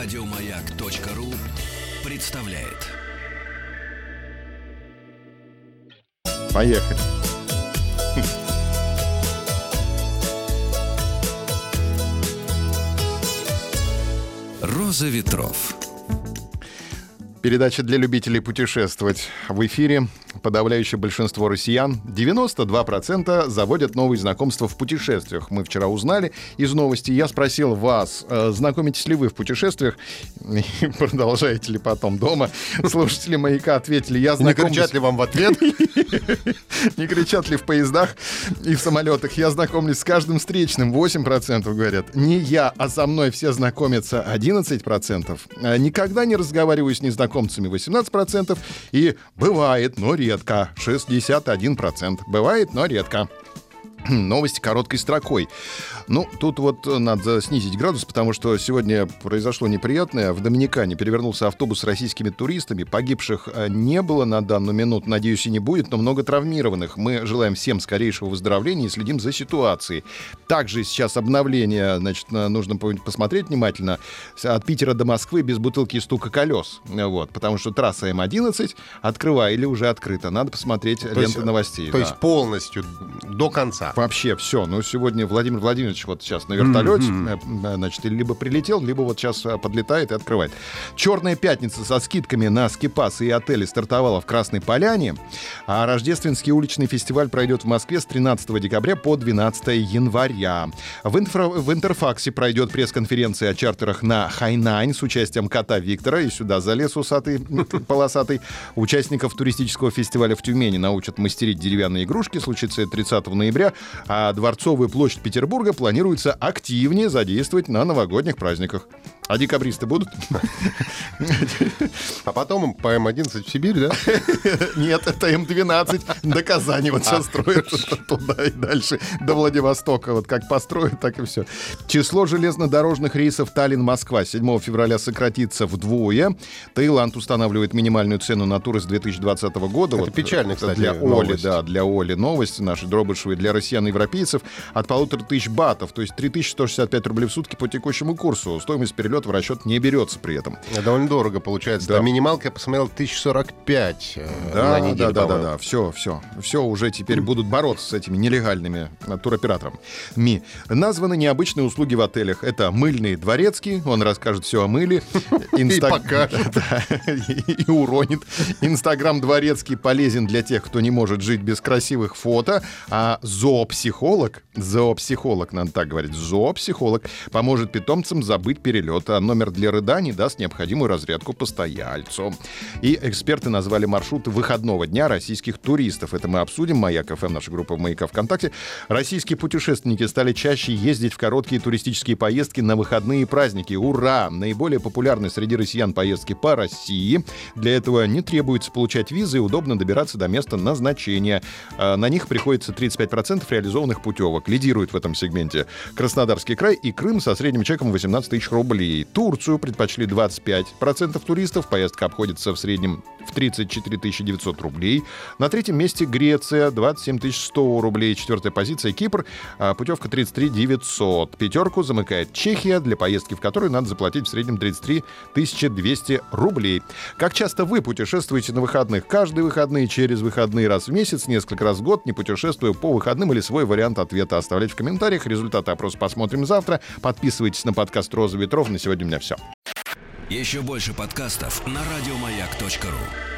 Радиомаяк.ру представляет. Поехали. Роза ветров. Передача для любителей путешествовать в эфире. Подавляющее большинство россиян, 92% заводят новые знакомства в путешествиях. Мы вчера узнали из новостей. Я спросил вас, э, знакомитесь ли вы в путешествиях и продолжаете ли потом дома. Слушатели «Маяка» ответили, я Не знакомлюсь... кричат ли вам в ответ? Не кричат ли в поездах и в самолетах? Я знакомлюсь с каждым встречным. 8% говорят. Не я, а со мной все знакомятся. 11%. А Никогда не разговариваю с незнакомцами. 18%. И бывает, но редко. 61%. Бывает, но редко. Новости короткой строкой. Ну, тут вот надо снизить градус, потому что сегодня произошло неприятное. В Доминикане перевернулся автобус с российскими туристами. Погибших э, не было на данную минуту, надеюсь, и не будет, но много травмированных. Мы желаем всем скорейшего выздоровления и следим за ситуацией. Также сейчас обновление, значит, на- нужно по- посмотреть внимательно. От Питера до Москвы без бутылки и стука колес. Вот, потому что трасса М11 открыва или уже открыта. Надо посмотреть То ленты есть- новостей. То да. есть полностью до конца. Вообще все. Ну, сегодня Владимир Владимирович вот сейчас на вертолете, э, э, значит, либо прилетел, либо вот сейчас э, подлетает и открывает. Черная пятница со скидками на скипасы и отели стартовала в Красной Поляне, а рождественский уличный фестиваль пройдет в Москве с 13 декабря по 12 января. В, инфра- в Интерфаксе пройдет пресс-конференция о чартерах на Хайнань с участием кота Виктора, и сюда залез усатый, полосатый. Участников туристического фестиваля в Тюмени научат мастерить деревянные игрушки. Случится это 30 ноября, а Дворцовую площадь Петербурга планируется активнее задействовать на новогодних праздниках. А декабристы будут? А потом по М11 в Сибирь, да? Нет, это М12 до Казани вот сейчас строят туда и дальше, до Владивостока. Вот как построят, так и все. Число железнодорожных рейсов Таллин-Москва 7 февраля сократится вдвое. Таиланд устанавливает минимальную цену на туры с 2020 года. Это печально, кстати, Для Оли, да, для Оли новость нашей Дробышевой, для россиян и европейцев от полутора тысяч батов, то есть 3165 рублей в сутки по текущему курсу. Стоимость перелета в расчет не берется при этом. Довольно дорого получается. Да. Да. минималка, я посмотрел, 1045 э, Да, на неделю, да, да, да, да, все, все, все уже теперь будут бороться с этими нелегальными э, туроператорами. Названы необычные услуги в отелях. Это мыльный дворецкий, он расскажет все о мыле. Инстаг- покажет. Да, и и уронит. Инстаграм дворецкий полезен для тех, кто не может жить без красивых фото. А зоопсихолог, зоопсихолог, надо так говорить, зоопсихолог поможет питомцам забыть перелет. А номер для рыданий даст необходимую разрядку постояльцу. И эксперты назвали маршруты выходного дня российских туристов. Это мы обсудим. Маяк ФМ, наша группа Маяка ВКонтакте. Российские путешественники стали чаще ездить в короткие туристические поездки на выходные праздники. Ура! Наиболее популярны среди россиян поездки по России. Для этого не требуется получать визы и удобно добираться до места назначения. А На них приходится 35% реализованных путевок. Лидирует в этом сегменте Краснодарский край и Крым со средним чеком 18 тысяч рублей. Турцию предпочли 25% туристов. Поездка обходится в среднем в 34 900 рублей. На третьем месте Греция, 27 100 рублей. Четвертая позиция Кипр, а, путевка 33 900. Пятерку замыкает Чехия, для поездки в которой надо заплатить в среднем 33 200 рублей. Как часто вы путешествуете на выходных? Каждые выходные, через выходные, раз в месяц, несколько раз в год, не путешествуя по выходным или свой вариант ответа оставлять в комментариях. Результаты опроса посмотрим завтра. Подписывайтесь на подкаст «Роза ветров». На сегодня у меня все. Еще больше подкастов на радиомаяк.ру.